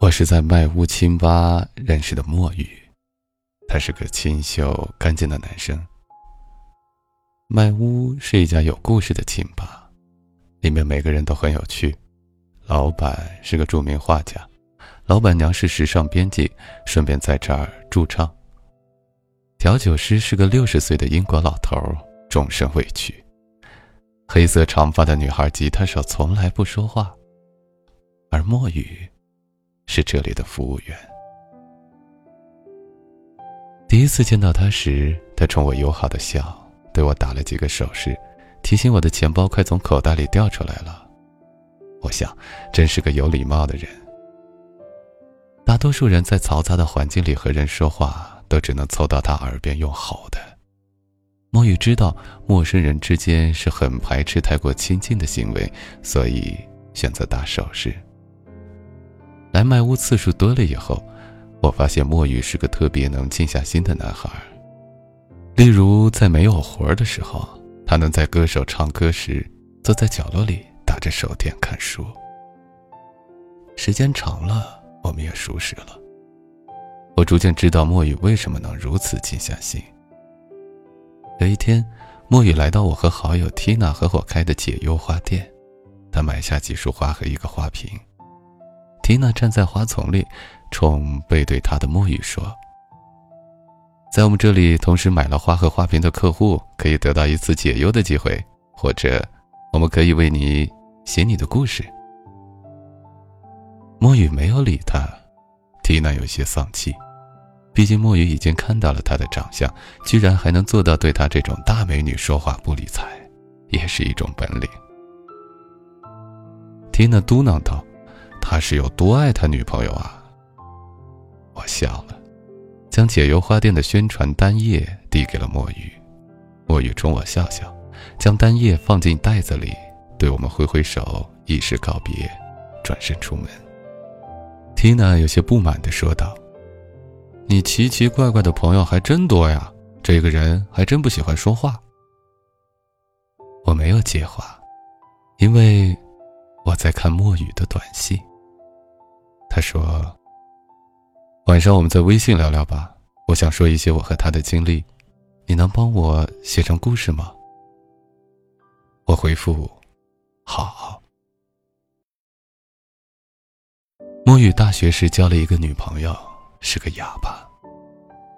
我是在麦屋清吧认识的墨雨，他是个清秀干净的男生。麦屋是一家有故事的清吧，里面每个人都很有趣。老板是个著名画家，老板娘是时尚编辑，顺便在这儿驻唱。调酒师是个六十岁的英国老头，终身未娶。黑色长发的女孩吉他手从来不说话，而墨雨是这里的服务员。第一次见到他时，他冲我友好的笑。对我打了几个手势，提醒我的钱包快从口袋里掉出来了。我想，真是个有礼貌的人。大多数人在嘈杂的环境里和人说话，都只能凑到他耳边用吼的。墨雨知道陌生人之间是很排斥太过亲近的行为，所以选择打手势。来麦屋次数多了以后，我发现墨雨是个特别能静下心的男孩。例如，在没有活儿的时候，他能在歌手唱歌时，坐在角落里打着手电看书。时间长了，我们也熟识了。我逐渐知道墨雨为什么能如此静下心。有一天，墨雨来到我和好友缇娜合伙开的解忧花店，他买下几束花和一个花瓶。缇娜站在花丛里，冲背对她的墨雨说。在我们这里，同时买了花和花瓶的客户可以得到一次解忧的机会，或者，我们可以为你写你的故事。墨雨没有理他，缇娜有些丧气，毕竟墨雨已经看到了他的长相，居然还能做到对他这种大美女说话不理睬，也是一种本领。缇娜嘟囔道：“他是有多爱他女朋友啊？”我笑了。将解忧花店的宣传单页递给了墨雨，墨雨冲我笑笑，将单页放进袋子里，对我们挥挥手，以示告别，转身出门。缇娜有些不满地说道：“你奇奇怪怪的朋友还真多呀，这个人还真不喜欢说话。”我没有接话，因为我在看墨雨的短信。他说。晚上我们在微信聊聊吧，我想说一些我和他的经历，你能帮我写成故事吗？我回复：好。墨雨大学时交了一个女朋友，是个哑巴。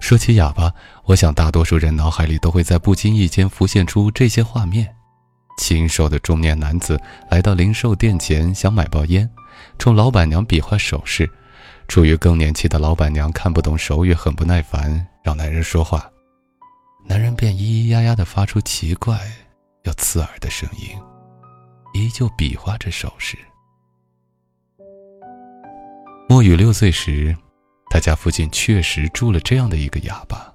说起哑巴，我想大多数人脑海里都会在不经意间浮现出这些画面：清瘦的中年男子来到零售店前想买包烟，冲老板娘比划手势。处于更年期的老板娘看不懂手语，很不耐烦，让男人说话，男人便咿咿呀呀的发出奇怪又刺耳的声音，依旧比划着手势。墨雨六岁时，他家附近确实住了这样的一个哑巴，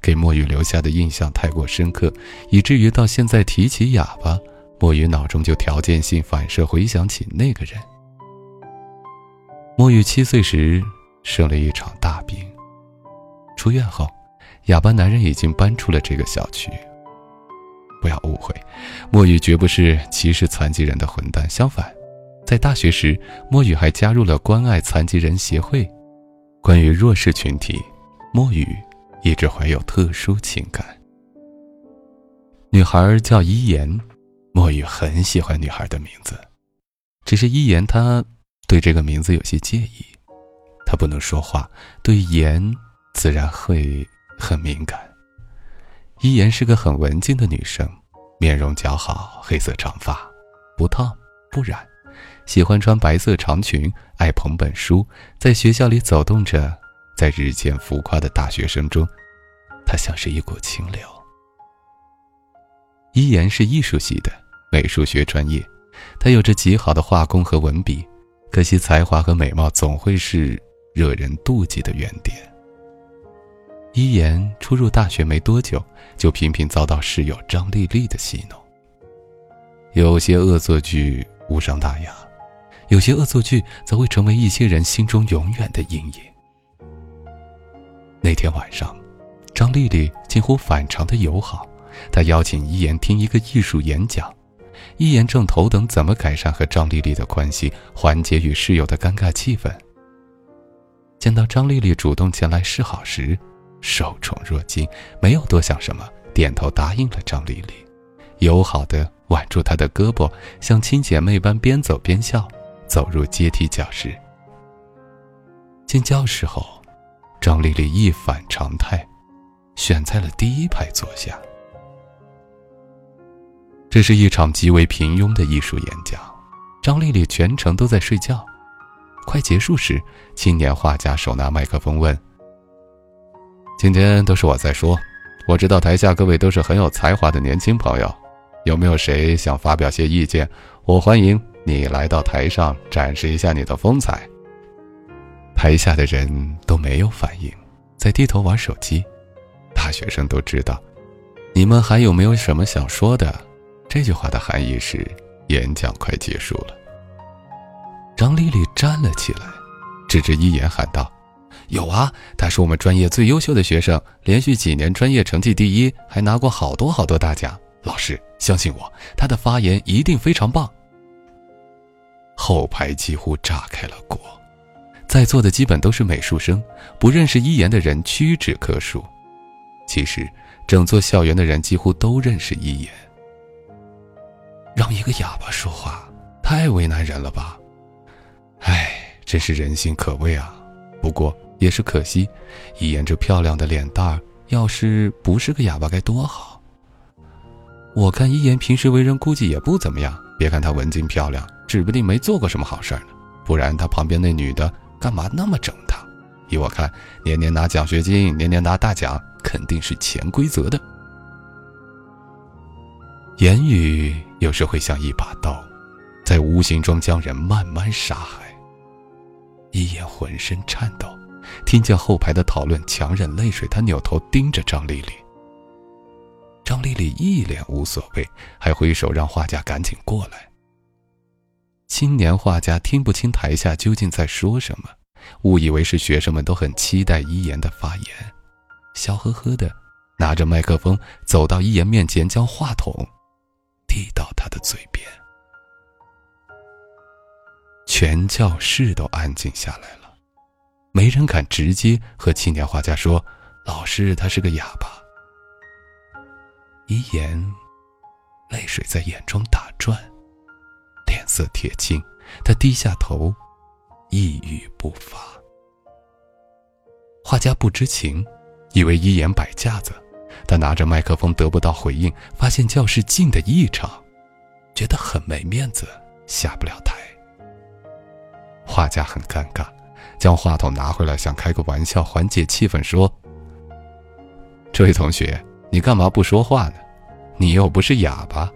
给墨雨留下的印象太过深刻，以至于到现在提起哑巴，墨雨脑中就条件性反射回想起那个人。墨雨七岁时生了一场大病，出院后，哑巴男人已经搬出了这个小区。不要误会，墨雨绝不是歧视残疾人的混蛋。相反，在大学时，墨雨还加入了关爱残疾人协会。关于弱势群体，墨雨一直怀有特殊情感。女孩叫伊言，墨雨很喜欢女孩的名字，只是伊言她。对这个名字有些介意，他不能说话，对言自然会很敏感。一言是个很文静的女生，面容姣好，黑色长发，不烫不染，喜欢穿白色长裙，爱捧本书，在学校里走动着，在日渐浮夸的大学生中，她像是一股清流。一言是艺术系的，美术学专业，她有着极好的画工和文笔。可惜才华和美貌总会是惹人妒忌的原点。一言初入大学没多久，就频频遭到室友张丽丽的戏弄。有些恶作剧无伤大雅，有些恶作剧则会成为一些人心中永远的阴影。那天晚上，张丽丽近乎反常的友好，她邀请一言听一个艺术演讲。一言正头等怎么改善和张丽丽的关系，缓解与室友的尴尬气氛。见到张丽丽主动前来示好时，受宠若惊，没有多想什么，点头答应了张丽丽，友好的挽住她的胳膊，像亲姐妹般边走边笑，走入阶梯教室。进教室后，张丽丽一反常态，选在了第一排坐下。这是一场极为平庸的艺术演讲，张丽丽全程都在睡觉。快结束时，青年画家手拿麦克风问：“今天都是我在说，我知道台下各位都是很有才华的年轻朋友，有没有谁想发表些意见？我欢迎你来到台上展示一下你的风采。”台下的人都没有反应，在低头玩手机。大学生都知道，你们还有没有什么想说的？这句话的含义是，演讲快结束了。张丽丽站了起来，指着一言喊道：“有啊，他是我们专业最优秀的学生，连续几年专业成绩第一，还拿过好多好多大奖。老师，相信我，他的发言一定非常棒。”后排几乎炸开了锅，在座的基本都是美术生，不认识一言的人屈指可数。其实，整座校园的人几乎都认识一言。让一个哑巴说话，太为难人了吧？唉，真是人心可畏啊！不过也是可惜，一言这漂亮的脸蛋儿，要是不是个哑巴该多好。我看一言平时为人估计也不怎么样，别看她文静漂亮，指不定没做过什么好事呢。不然他旁边那女的干嘛那么整他？依我看，年年拿奖学金，年年拿大奖，肯定是潜规则的。言语有时会像一把刀，在无形中将人慢慢杀害。一言浑身颤抖，听见后排的讨论，强忍泪水，他扭头盯着张丽丽。张丽丽一脸无所谓，还挥手让画家赶紧过来。青年画家听不清台下究竟在说什么，误以为是学生们都很期待一言的发言，笑呵呵的拿着麦克风走到一言面前，将话筒。递到他的嘴边，全教室都安静下来了，没人敢直接和青年画家说：“老师，他是个哑巴。”一言，泪水在眼中打转，色铁青，他低下头，一语不发。画家不知情，以为一言摆架子。他拿着麦克风得不到回应，发现教室静得异常，觉得很没面子，下不了台。画家很尴尬，将话筒拿回来，想开个玩笑缓解气氛，说：“这位同学，你干嘛不说话呢？你又不是哑巴。”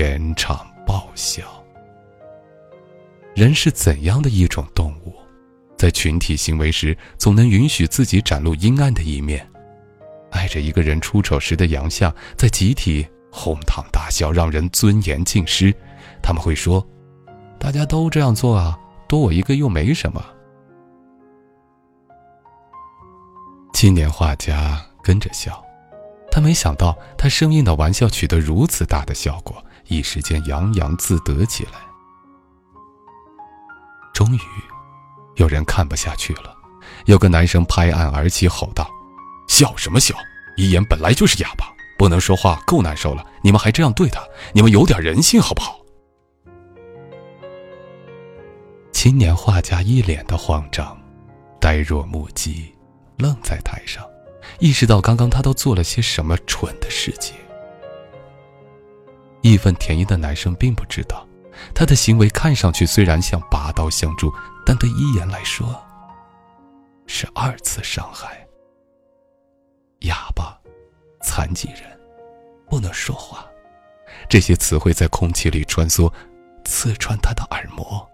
全场爆笑。人是怎样的一种动物？在群体行为时，总能允许自己展露阴暗的一面，爱着一个人出丑时的洋相，在集体哄堂大笑，让人尊严尽失。他们会说：“大家都这样做啊，多我一个又没什么。”青年画家跟着笑，他没想到他生硬的玩笑取得如此大的效果，一时间洋洋自得起来。终于。有人看不下去了，有个男生拍案而起，吼道：“笑什么笑？一言本来就是哑巴，不能说话，够难受了。你们还这样对他，你们有点人性好不好？”青年画家一脸的慌张，呆若木鸡，愣在台上，意识到刚刚他都做了些什么蠢的事情。义愤填膺的男生并不知道，他的行为看上去虽然像拔刀相助。但对一言来说，是二次伤害。哑巴、残疾人、不能说话，这些词汇在空气里穿梭，刺穿他的耳膜，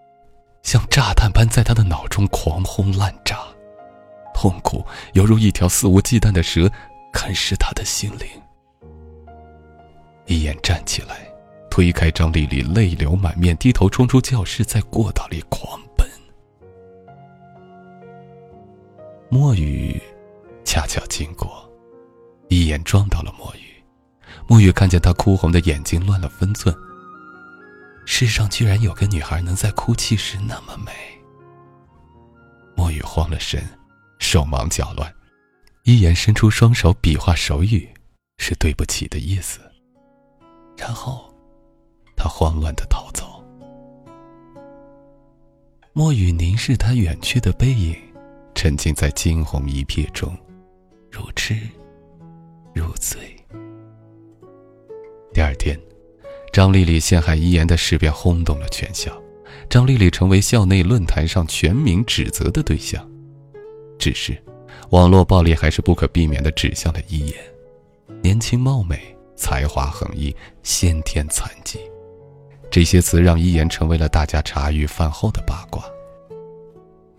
像炸弹般在他的脑中狂轰滥炸，痛苦犹如一条肆无忌惮的蛇，啃食他的心灵。一眼站起来，推开张丽丽，泪流满面，低头冲出教室，在过道里狂奔。墨雨恰巧经过，一眼撞到了墨雨。墨雨看见她哭红的眼睛乱了分寸。世上居然有个女孩能在哭泣时那么美。墨雨慌了神，手忙脚乱，一眼伸出双手比划手语，是对不起的意思。然后，他慌乱的逃走。墨雨凝视他远去的背影，沉浸在惊鸿一瞥中，如痴如醉。第二天。张丽丽陷害伊言的事便轰动了全校，张丽丽成为校内论坛上全民指责的对象。只是，网络暴力还是不可避免地指向了伊言。年轻貌美，才华横溢，先天残疾，这些词让伊言成为了大家茶余饭后的八卦。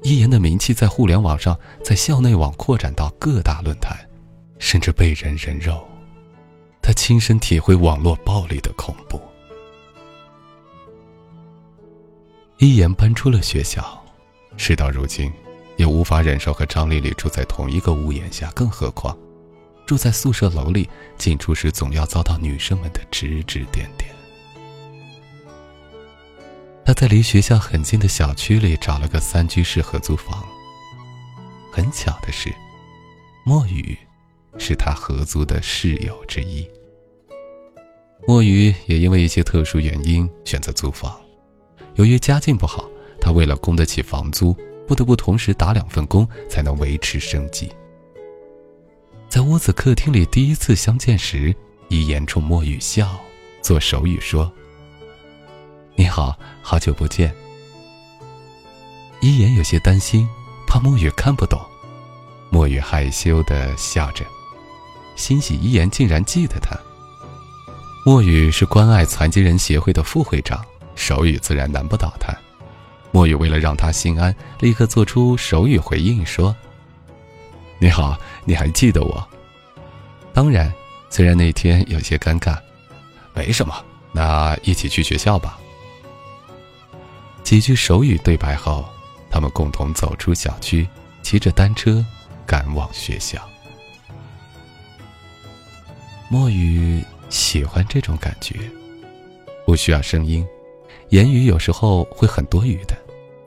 伊言的名气在互联网上，在校内网扩展到各大论坛，甚至被人人肉。他亲身体会网络暴力的恐怖。一言搬出了学校，事到如今，也无法忍受和张丽丽住在同一个屋檐下，更何况住在宿舍楼里，进出时总要遭到女生们的指指点点。他在离学校很近的小区里找了个三居室合租房。很巧的是，墨雨是他合租的室友之一。墨雨也因为一些特殊原因选择租房，由于家境不好，他为了供得起房租，不得不同时打两份工才能维持生计。在屋子客厅里第一次相见时，一言冲墨雨笑，做手语说：“你好，好久不见。”一言有些担心，怕墨雨看不懂，墨雨害羞的笑着，欣喜一言竟然记得他。墨雨是关爱残疾人协会的副会长，手语自然难不倒他。墨雨为了让他心安，立刻做出手语回应说：“你好，你还记得我？当然，虽然那天有些尴尬，没什么。那一起去学校吧。”几句手语对白后，他们共同走出小区，骑着单车赶往学校。墨雨。喜欢这种感觉，不需要声音，言语有时候会很多余的，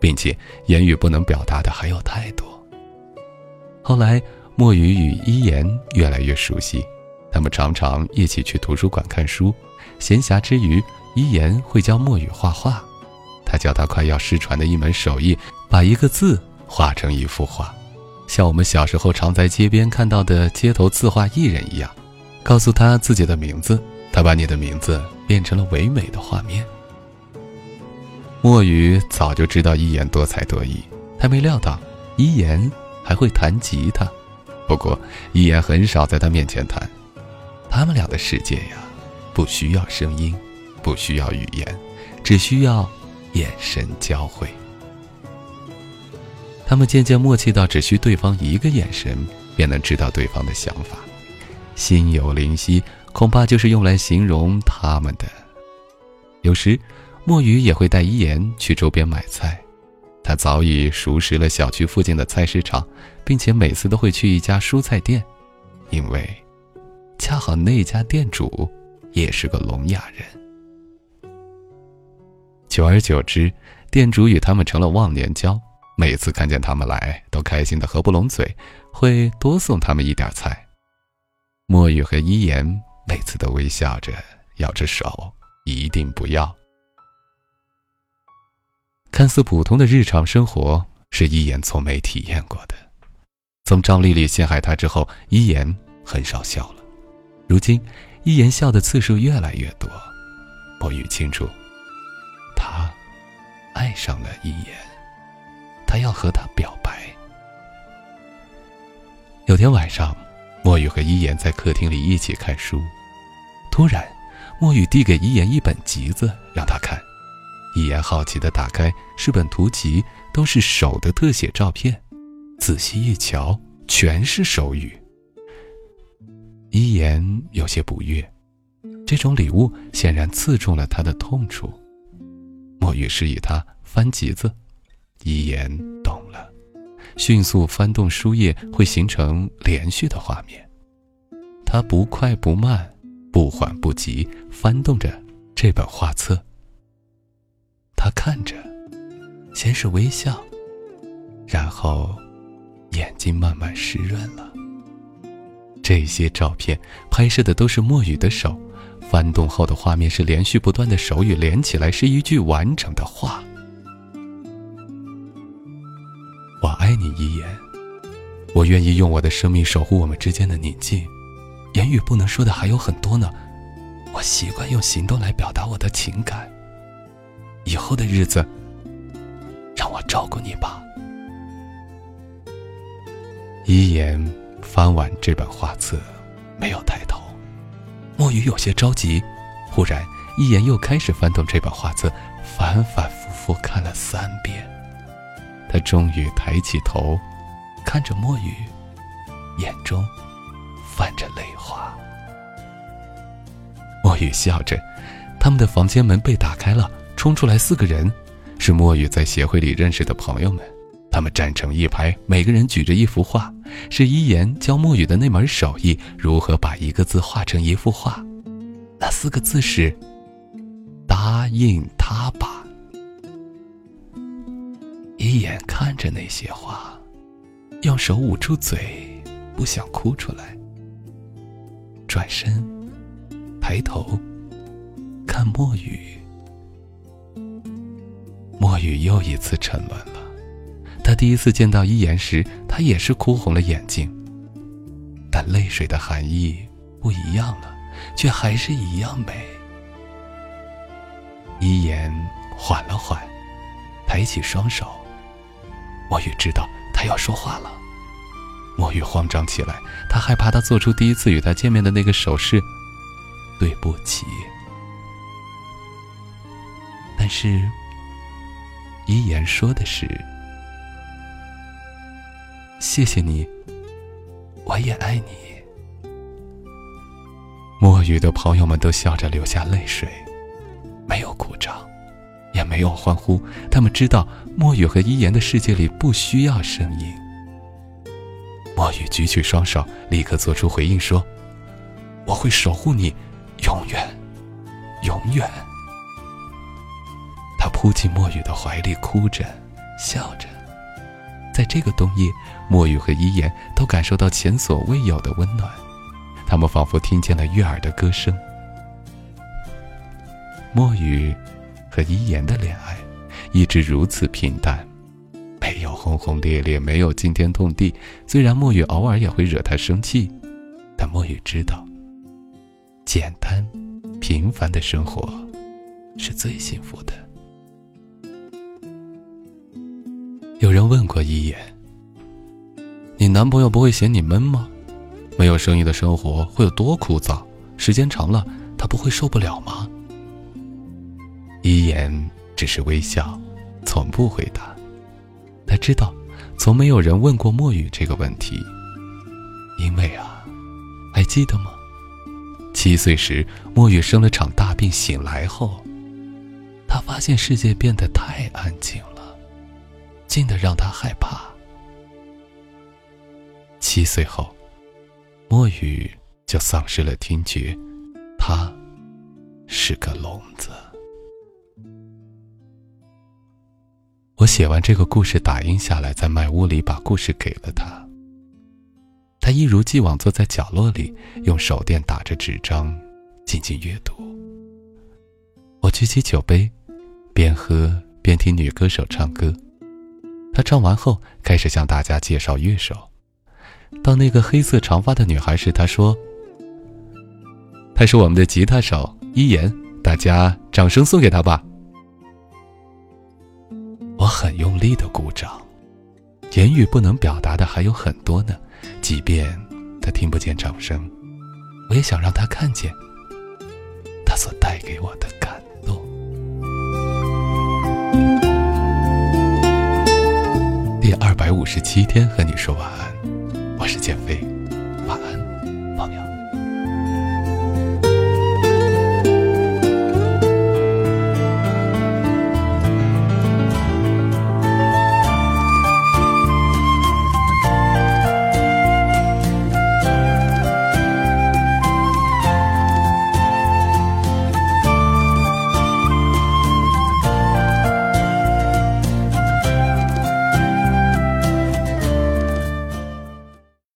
并且言语不能表达的还有太多。后来，墨雨与一言越来越熟悉，他们常常一起去图书馆看书。闲暇之余，一言会教墨雨画画，他教他快要失传的一门手艺，把一个字画成一幅画，像我们小时候常在街边看到的街头字画艺人一样。告诉他自己的名字，他把你的名字变成了唯美的画面。墨雨早就知道一言多才多艺，他没料到一言还会弹吉他。不过一言很少在他面前弹。他们俩的世界呀，不需要声音，不需要语言，只需要眼神交汇。他们渐渐默契到，只需对方一个眼神，便能知道对方的想法。心有灵犀，恐怕就是用来形容他们的。有时，墨雨也会带一言去周边买菜，他早已熟识了小区附近的菜市场，并且每次都会去一家蔬菜店，因为恰好那家店主也是个聋哑人。久而久之，店主与他们成了忘年交，每次看见他们来，都开心的合不拢嘴，会多送他们一点菜。墨雨和一言每次都微笑着，摇着手，一定不要。看似普通的日常生活，是一言从没体验过的。从张丽丽陷害他之后，一言很少笑了。如今，一言笑的次数越来越多。墨雨清楚，他爱上了一言，他要和他表白。有天晚上。墨雨和一言在客厅里一起看书，突然，墨雨递给一言一本集子，让他看。一言好奇的打开，是本图集，都是手的特写照片。仔细一瞧，全是手语。一言有些不悦，这种礼物显然刺中了他的痛处。墨雨示意他翻集子，一言懂了，迅速翻动书页，会形成连续的画面。他不快不慢，不缓不急，翻动着这本画册。他看着，先是微笑，然后眼睛慢慢湿润了。这些照片拍摄的都是墨雨的手，翻动后的画面是连续不断的手语连起来，是一句完整的话。我爱你一言，我愿意用我的生命守护我们之间的宁静。言语不能说的还有很多呢，我习惯用行动来表达我的情感。以后的日子，让我照顾你吧。一言。翻完这本画册，没有抬头。墨雨有些着急，忽然一言又开始翻动这本画册，反反复复看了三遍。他终于抬起头，看着墨雨，眼中泛着泪花。墨雨笑着，他们的房间门被打开了，冲出来四个人，是墨雨在协会里认识的朋友们。他们站成一排，每个人举着一幅画，是一言教墨雨的那门手艺——如何把一个字画成一幅画。那四个字是“答应他吧”。一眼看着那些画，用手捂住嘴，不想哭出来。转身，抬头，看墨雨。墨雨又一次沉沦了。他第一次见到伊言时，他也是哭红了眼睛。但泪水的含义不一样了，却还是一样美。伊言缓了缓，抬起双手。墨雨知道他要说话了，墨雨慌张起来，他害怕他做出第一次与他见面的那个手势。对不起。但是，一言说的是。谢谢你，我也爱你。墨雨的朋友们都笑着流下泪水，没有鼓掌，也没有欢呼。他们知道墨雨和一言的世界里不需要声音。墨雨举起双手，立刻做出回应说：“我会守护你，永远，永远。”扑进墨雨的怀里，哭着，笑着。在这个冬夜，墨雨和一言都感受到前所未有的温暖，他们仿佛听见了悦耳的歌声。墨雨和一言的恋爱一直如此平淡，没有轰轰烈烈，没有惊天动地。虽然墨雨偶尔也会惹他生气，但墨雨知道，简单平凡的生活是最幸福的。有人问过一眼：“你男朋友不会嫌你闷吗？没有生意的生活会有多枯燥？时间长了，他不会受不了吗？”一言只是微笑，从不回答。他知道，从没有人问过墨雨这个问题，因为啊，还记得吗？七岁时，墨雨生了场大病，醒来后，他发现世界变得太安静了。静的让他害怕。七岁后，墨雨就丧失了听觉，他是个聋子。我写完这个故事，打印下来，在麦屋里把故事给了他。他一如既往坐在角落里，用手电打着纸张，静静阅读。我举起酒杯，边喝边听女歌手唱歌。他唱完后，开始向大家介绍乐手。到那个黑色长发的女孩时，他说：“他是我们的吉他手伊言，大家掌声送给他吧。”我很用力的鼓掌，言语不能表达的还有很多呢。即便他听不见掌声，我也想让他看见他所带给我的十七天和你说晚安，我是减肥。